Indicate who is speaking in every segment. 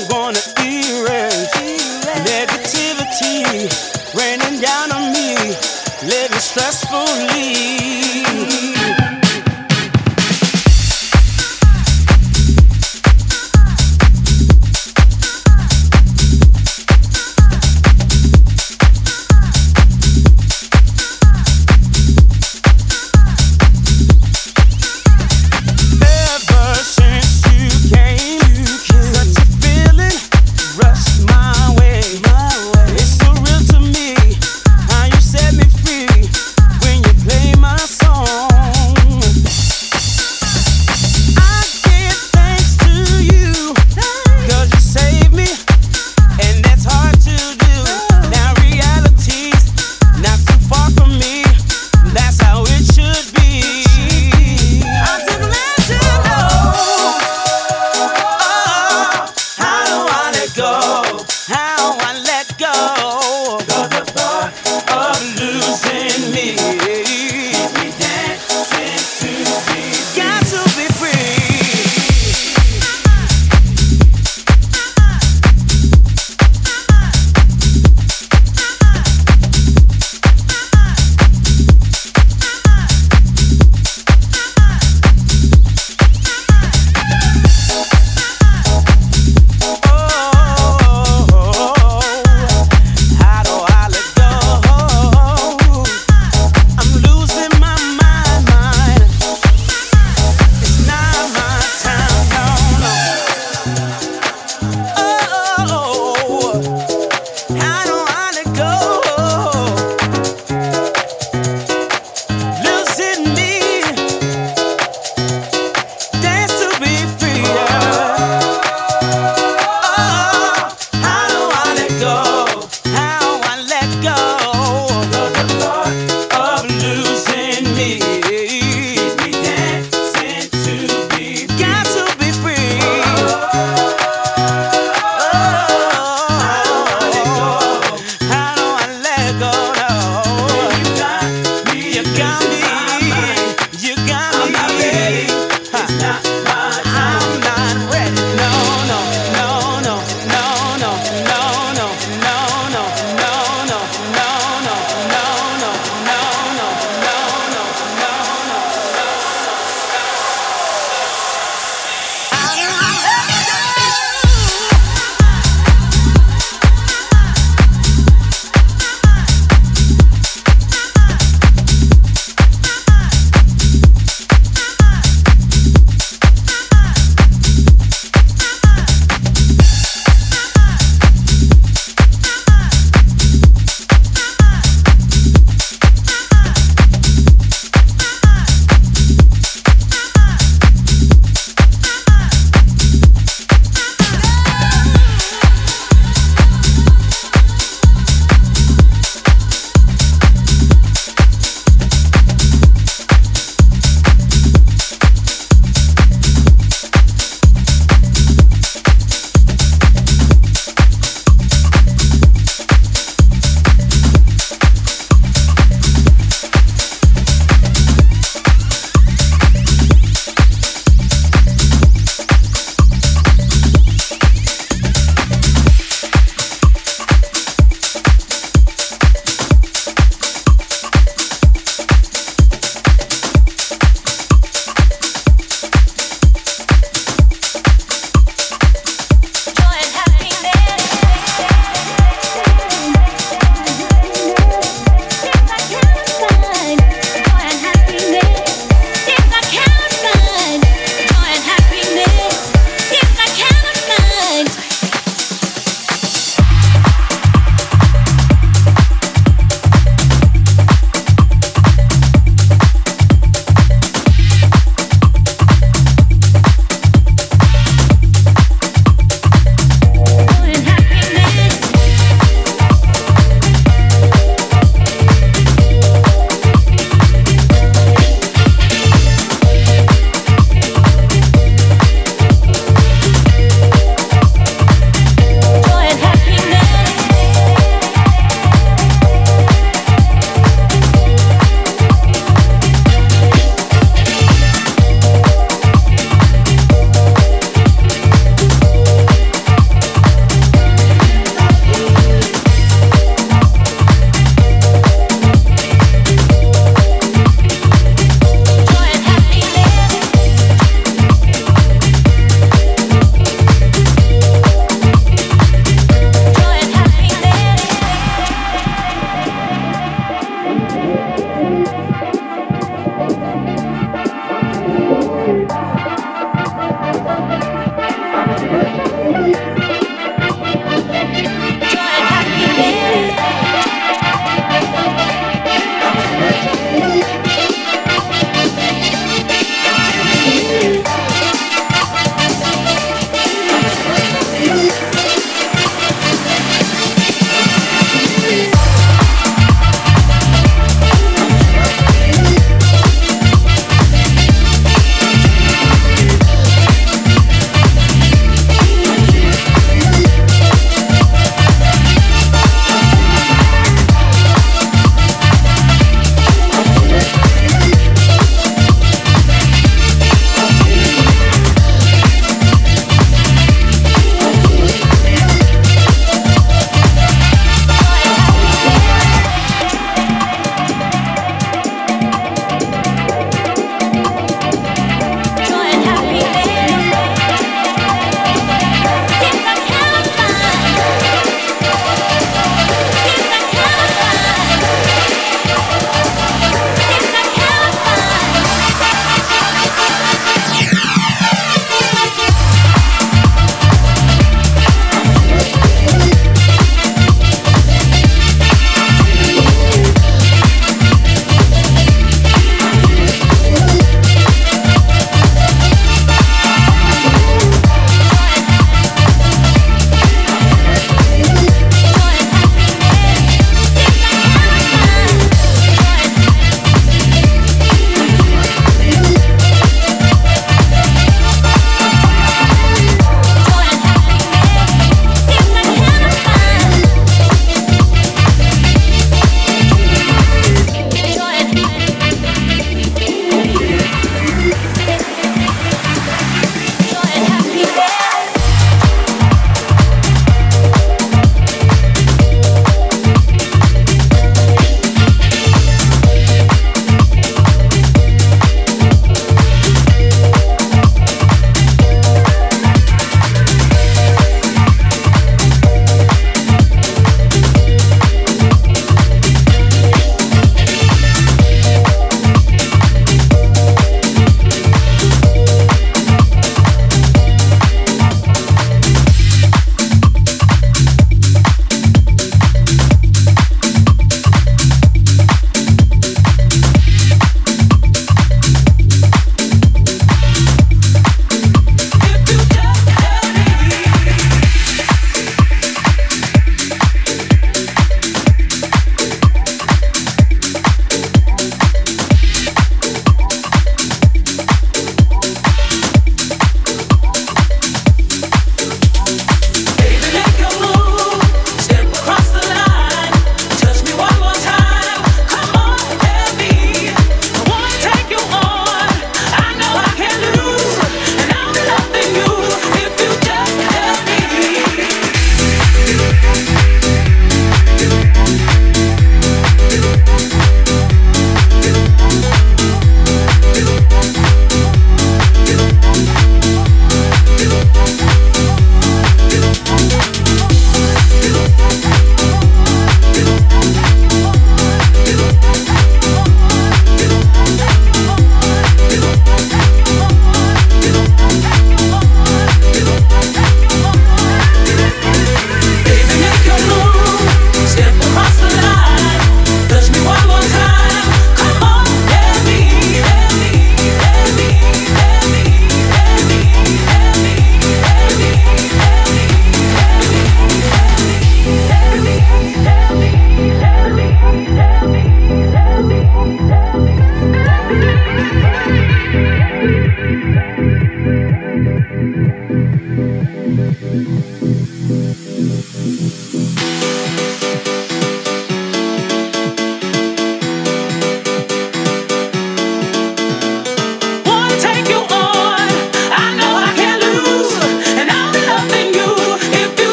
Speaker 1: I'm going.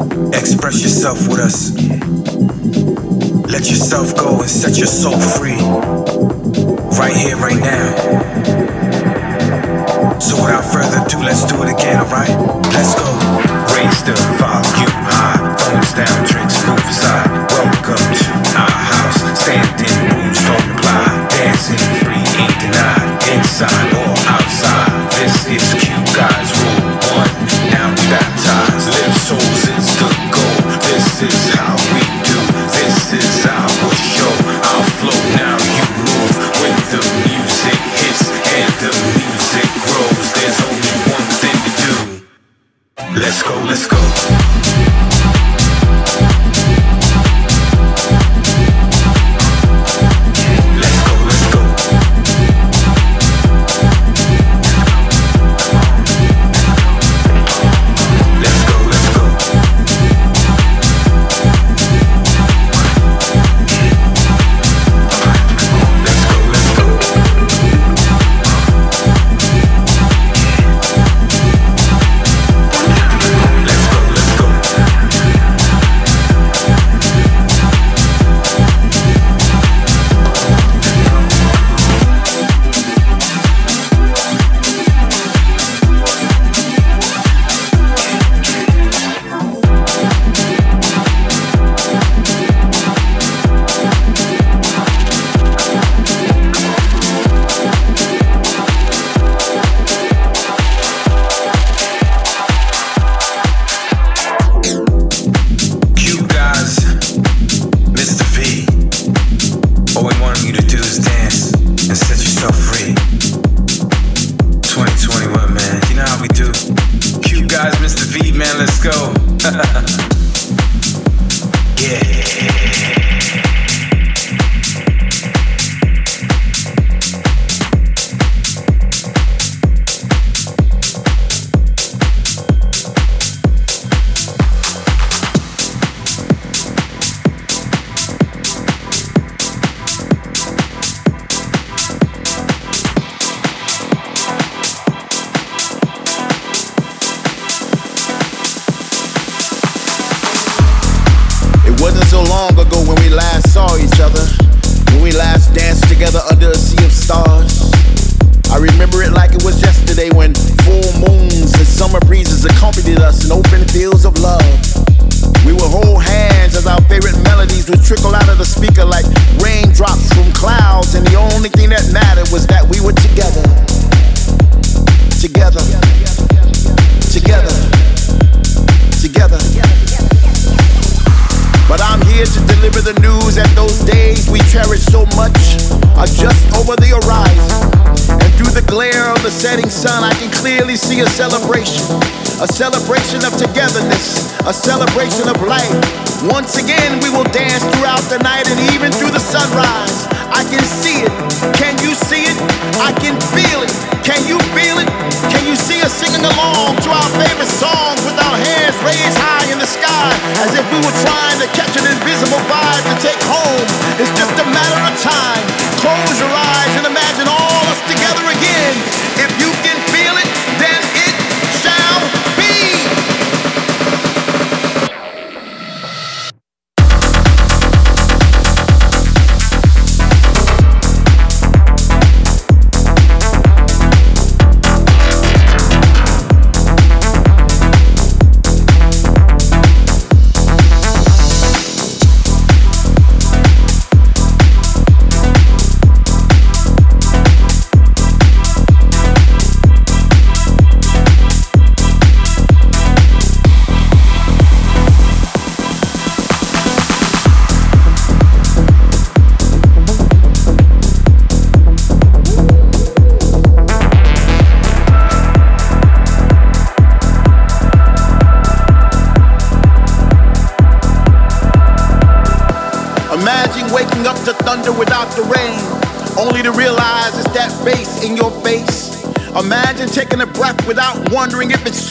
Speaker 1: Express yourself with us. Let yourself go and set your soul free. Right here, right now. So without further ado, let's do it again, alright? Let's go. Raise the volume high. Phones down, drinks move aside. Welcome to our house. Standing rooms don't apply. Dancing free ain't denied. Inside. yeah.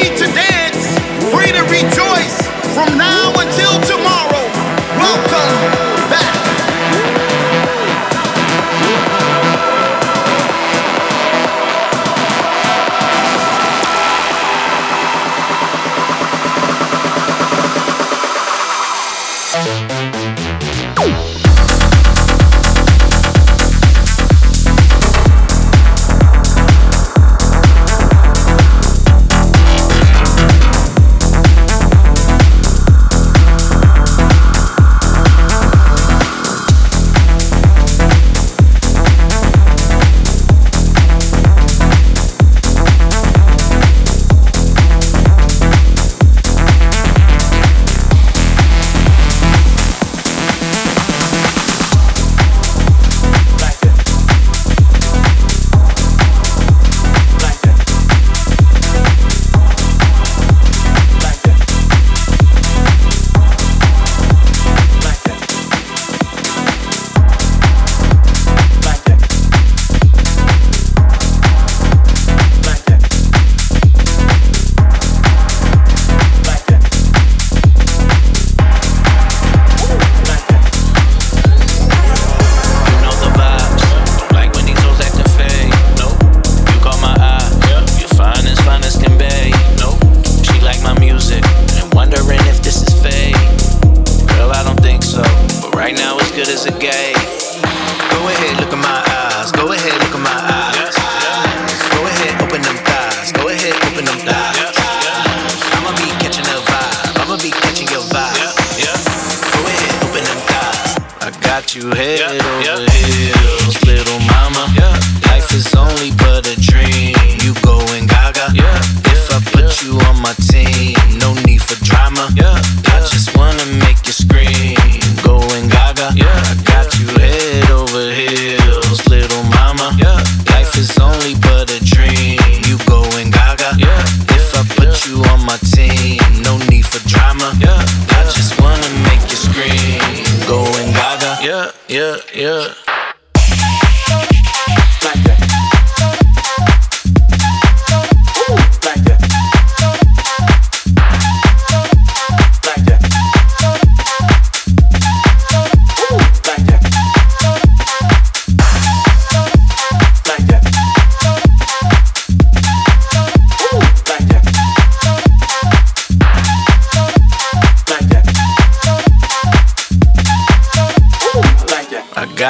Speaker 2: free to dance free to rejoice from now until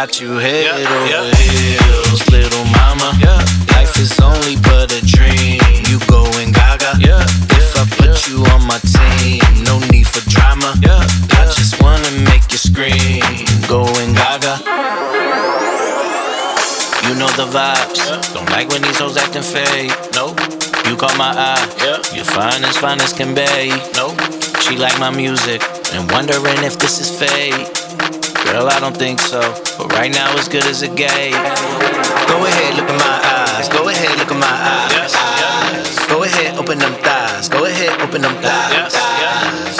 Speaker 3: got you head over heels, little mama. Life is only but a dream. You going gaga. If I put you on my team, no need for drama. I just wanna make you scream, going gaga. You know the vibes. Don't like when these hoes acting fake. Nope. You caught my eye. Yeah. You're fine as fine as can be. Nope. She like my music and wondering if this is fake. Girl, I don't think so. But right now, as good as a gay. Go ahead, look at my eyes. Go ahead, look at my eyes. Go ahead, open them thighs. Go ahead, open them thighs.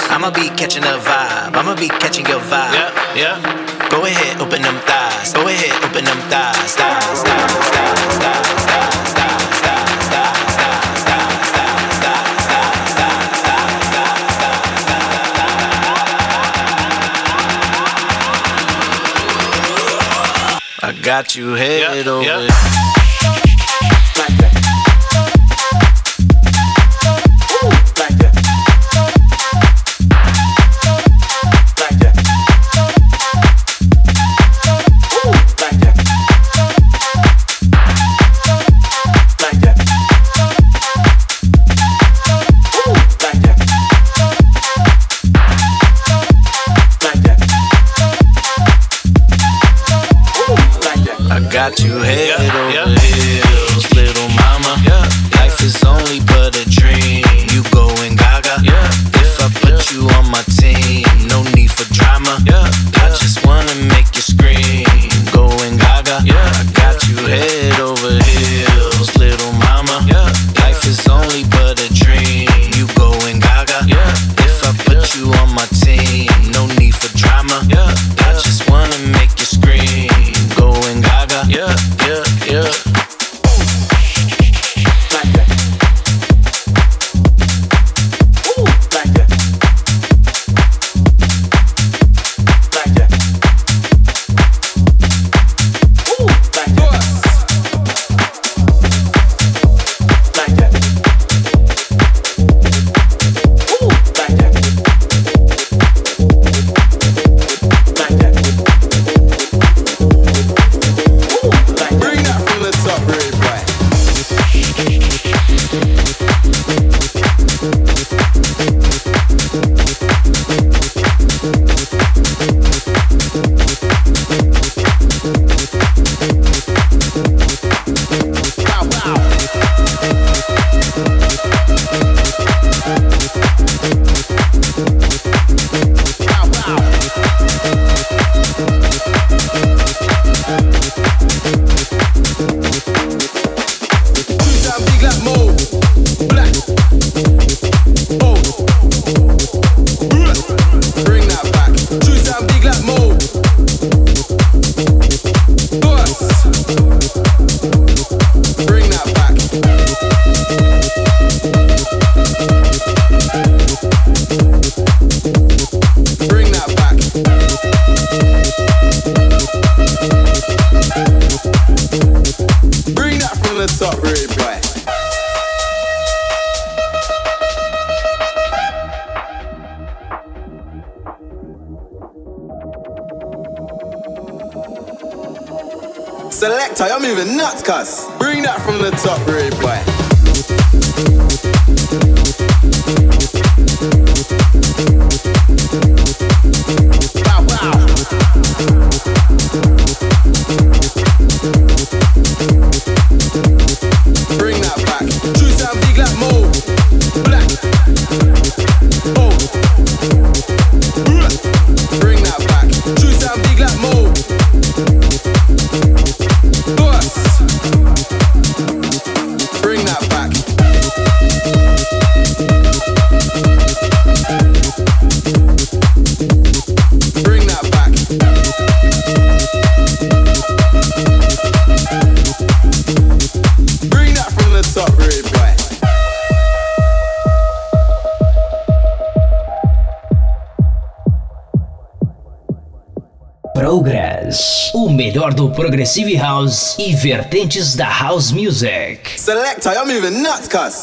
Speaker 3: I'ma be catching a vibe. I'ma be catching your vibe. Go ahead, open them thighs. Go ahead, open them thighs, thighs, got you head over. Got you head
Speaker 4: melhor do Progressive House e vertentes da House Music.
Speaker 5: Selector, you're moving nuts,
Speaker 1: cuz.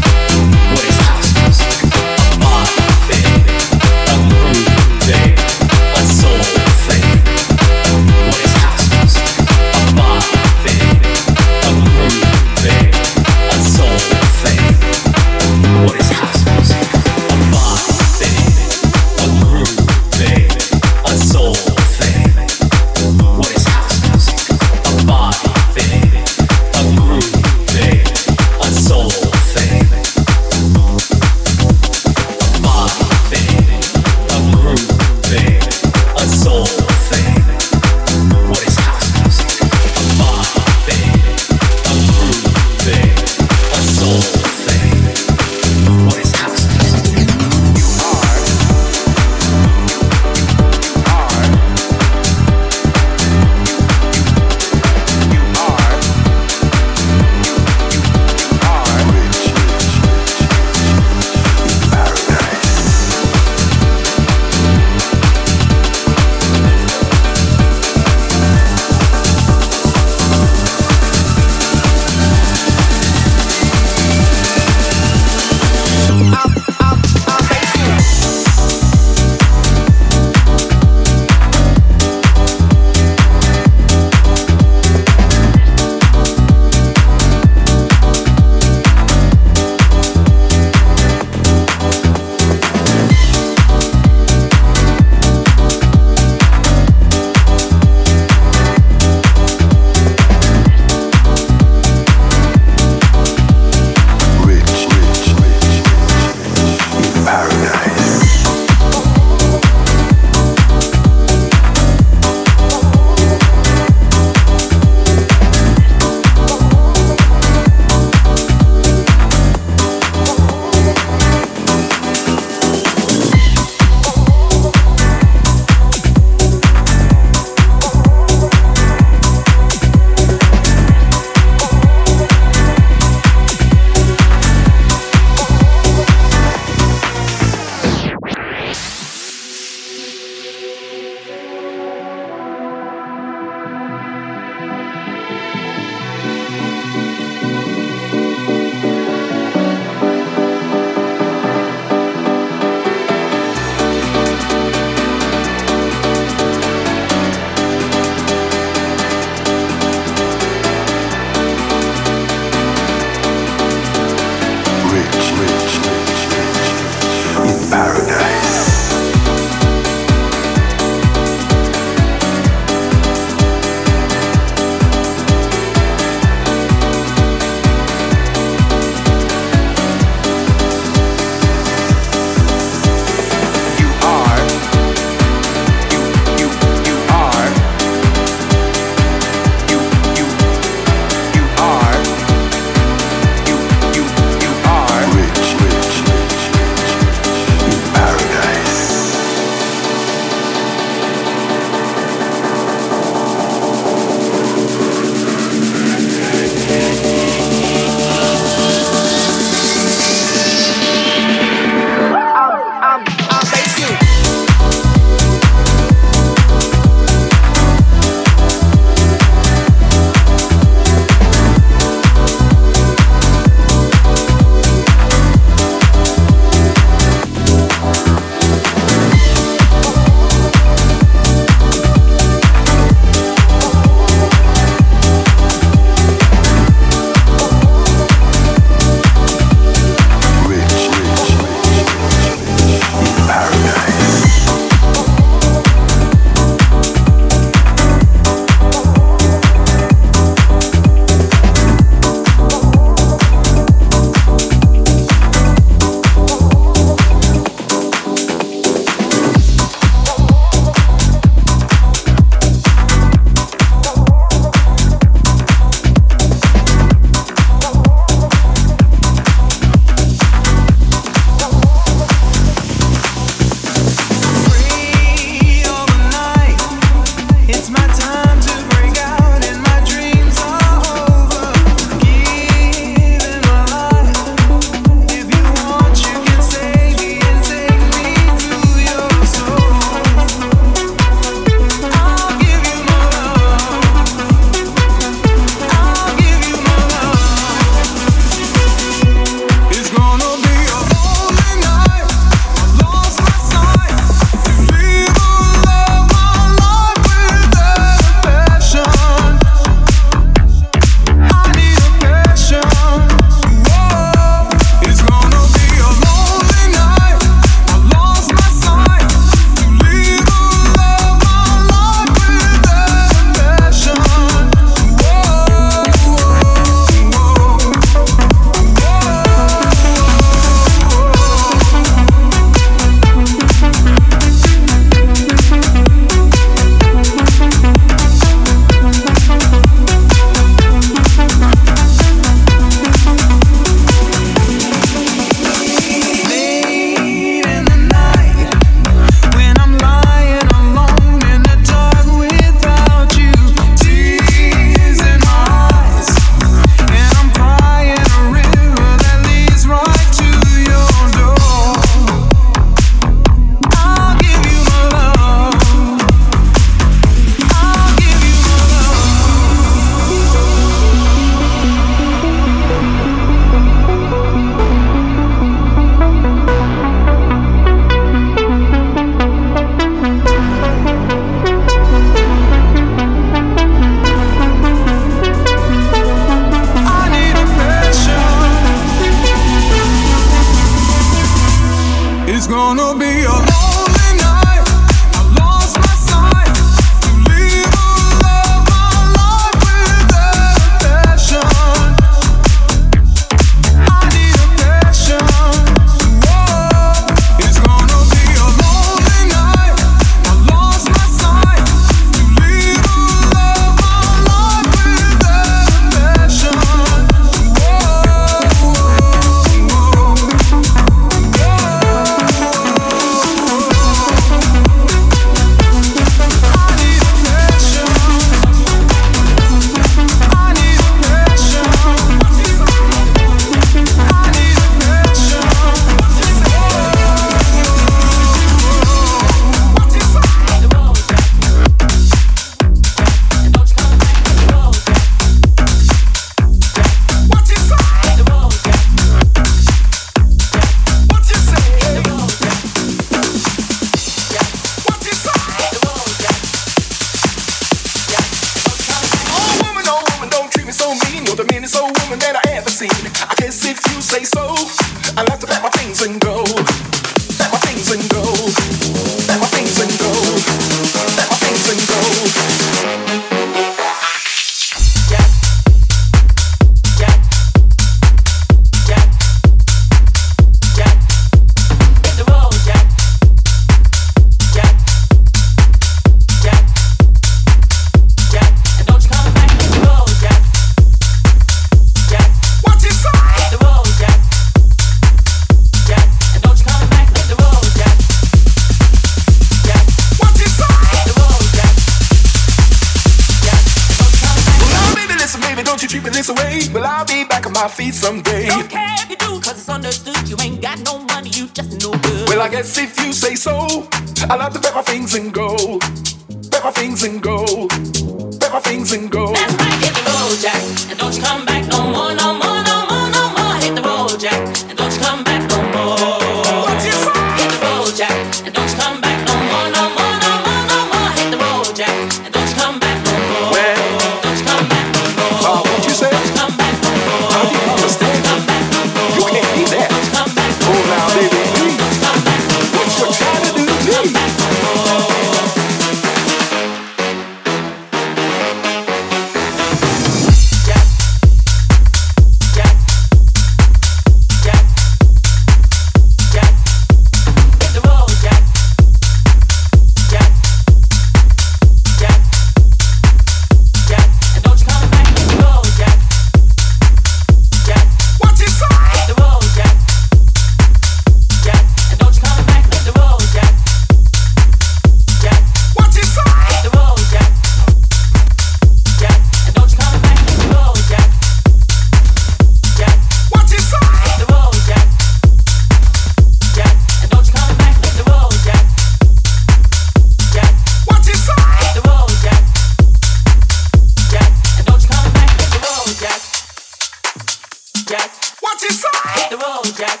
Speaker 1: Jack. What is
Speaker 2: that?
Speaker 6: Hit the road, Jack.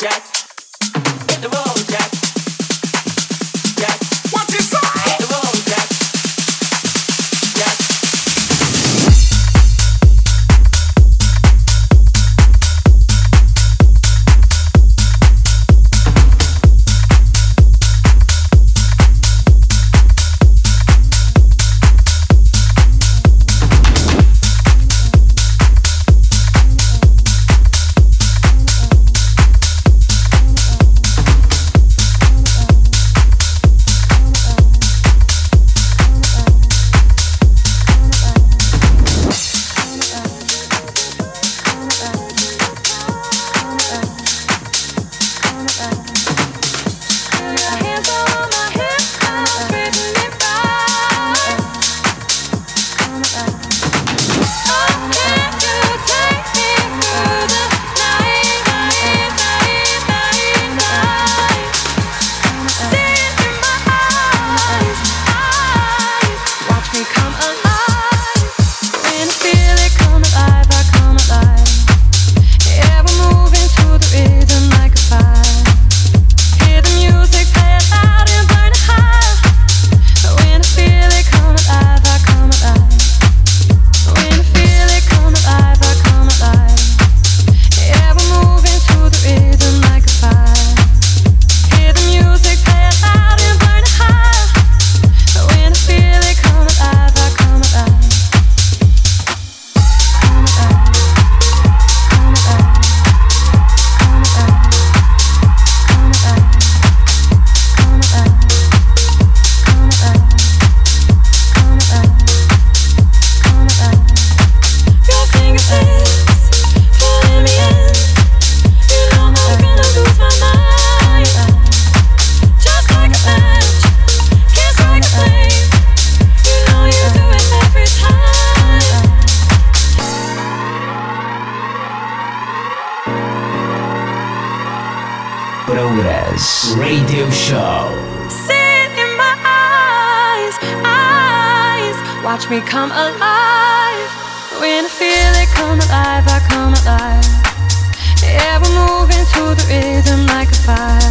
Speaker 6: Jack.
Speaker 2: me
Speaker 6: come alive. When I feel it come alive, I come alive. Yeah, we're moving to the rhythm like a fire.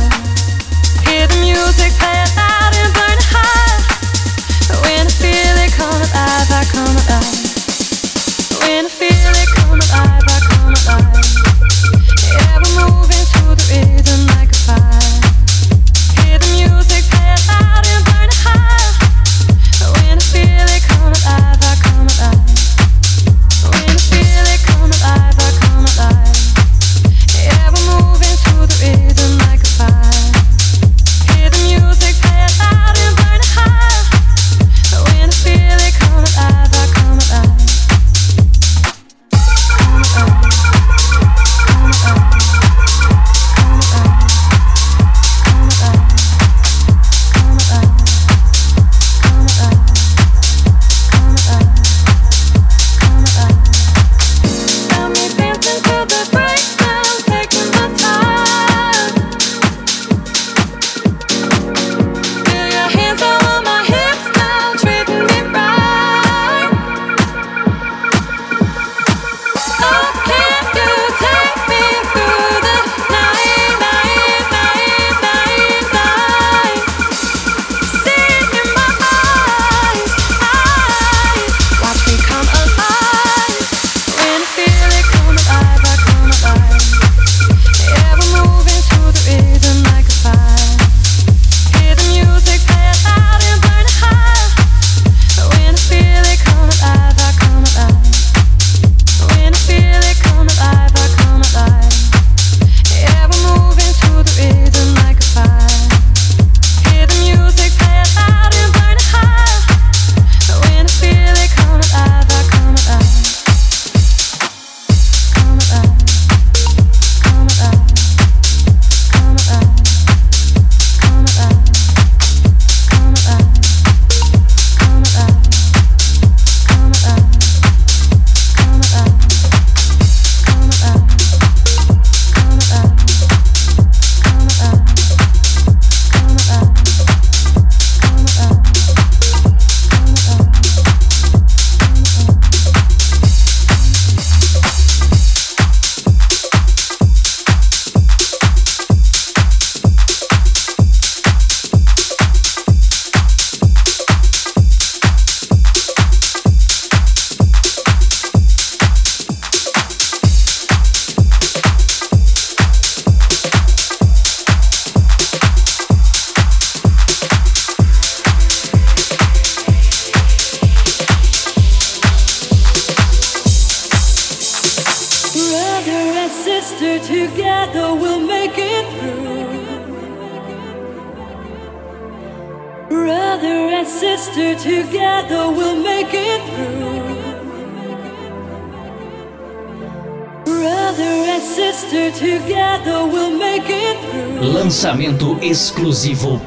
Speaker 7: e vou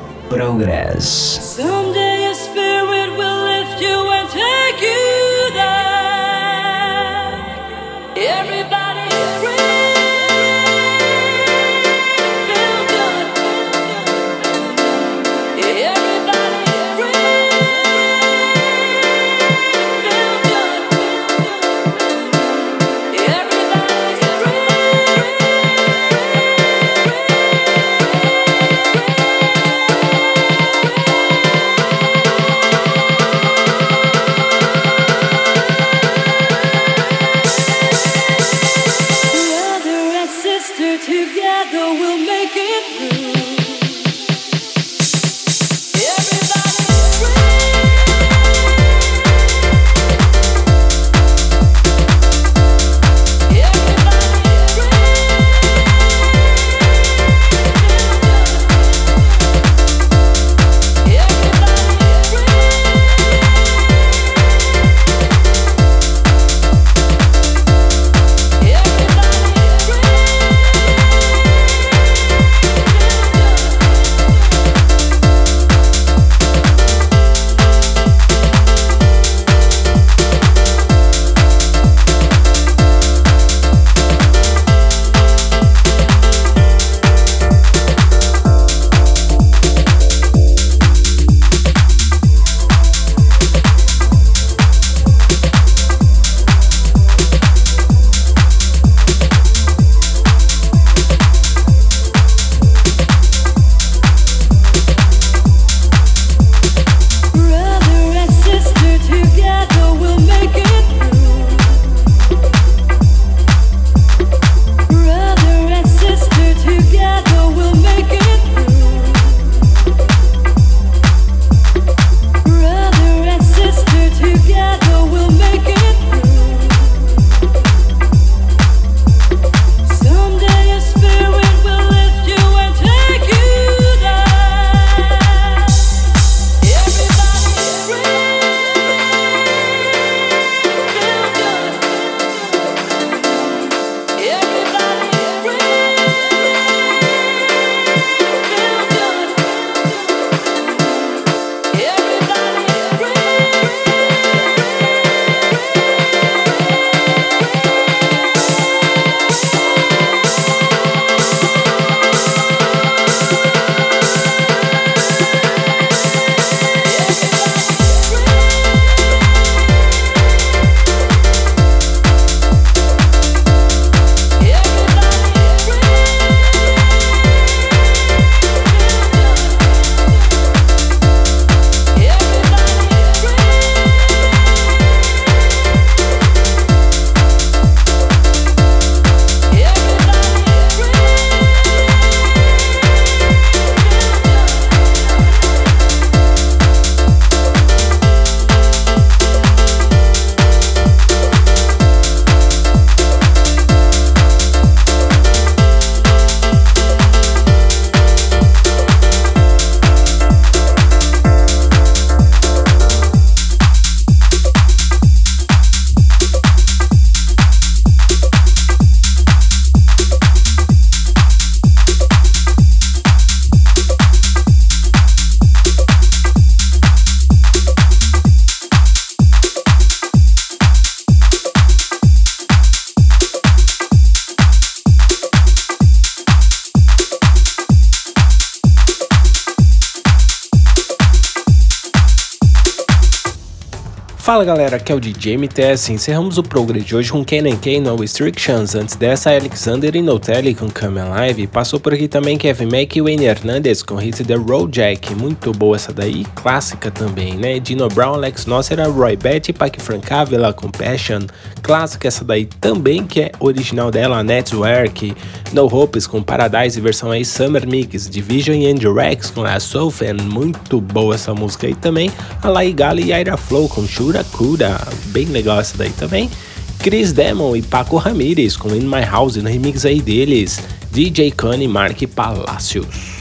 Speaker 8: Fala galera, aqui é o DJ MTS. Encerramos o Progress de hoje com Ken K no Restrictions. Antes dessa, Alexander Inotelli com Come Alive. Passou por aqui também Kevin Mack e Wayne Hernandez com hit The Road Jack. Muito boa essa daí, clássica também, né? Dino Brown, Alex Nossera, Roy Betty, Pac Francavilla com Passion. Clássica essa daí também, que é original dela, Network. No Hopes com Paradise, versão aí Summer Mix. Division e Andrew Rex com La Soul Fan. Muito boa essa música aí também. A Laigali e Ira Flow com Shura Cura, bem legal essa daí também. Chris Demon e Paco Ramirez com In My House no remix aí deles. DJ Kanye e Mark Palacios.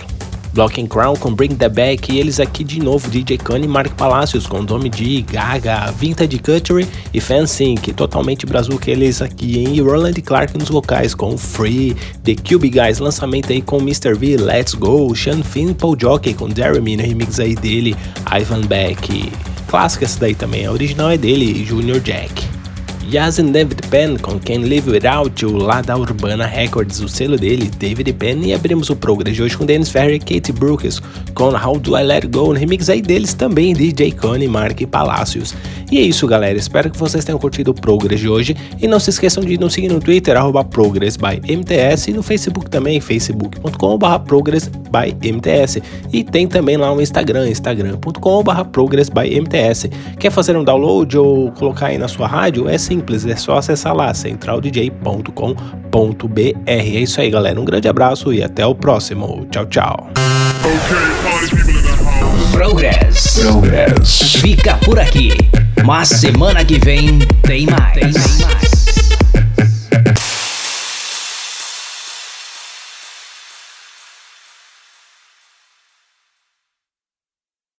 Speaker 8: Block and Crown com Bring The Back e eles aqui de novo, DJ Kanye e Mark Palacios com Domi D, Gaga, Vintage Cuttery e Fansync, totalmente brazuca eles aqui em Roland Clark nos vocais com Free, The Cube Guys, lançamento aí com Mr. V, Let's Go, Sean Finn, Paul Jockey com Jeremy no remix aí dele, Ivan Beck. Clássica essa daí também, a original é dele, Junior Jack. Yas and David Penn com Can't Live Without You, lá da Urbana Records, o selo dele, David Penn, e abrimos o Progress de hoje com Dennis Ferry e Kate Brooks com How Do I Let Go, no remix aí deles também, DJ Connie, Mark Palacios. E é isso galera, espero que vocês tenham curtido o Progress de hoje, e não se esqueçam de nos seguir no Twitter, arroba Progress by MTS, e no Facebook também, facebook.com.br Progress by MTS, e tem também lá o Instagram, instagram.com.br Progress by MTS. Quer fazer um download ou colocar aí na sua rádio? É simples, é só acessar lá, centraldj.com.br. É isso aí, galera. Um grande abraço e até o próximo. Tchau, tchau.
Speaker 4: Progress.
Speaker 9: Progress.
Speaker 4: Fica por aqui. Mas semana que vem tem mais. Tem mais.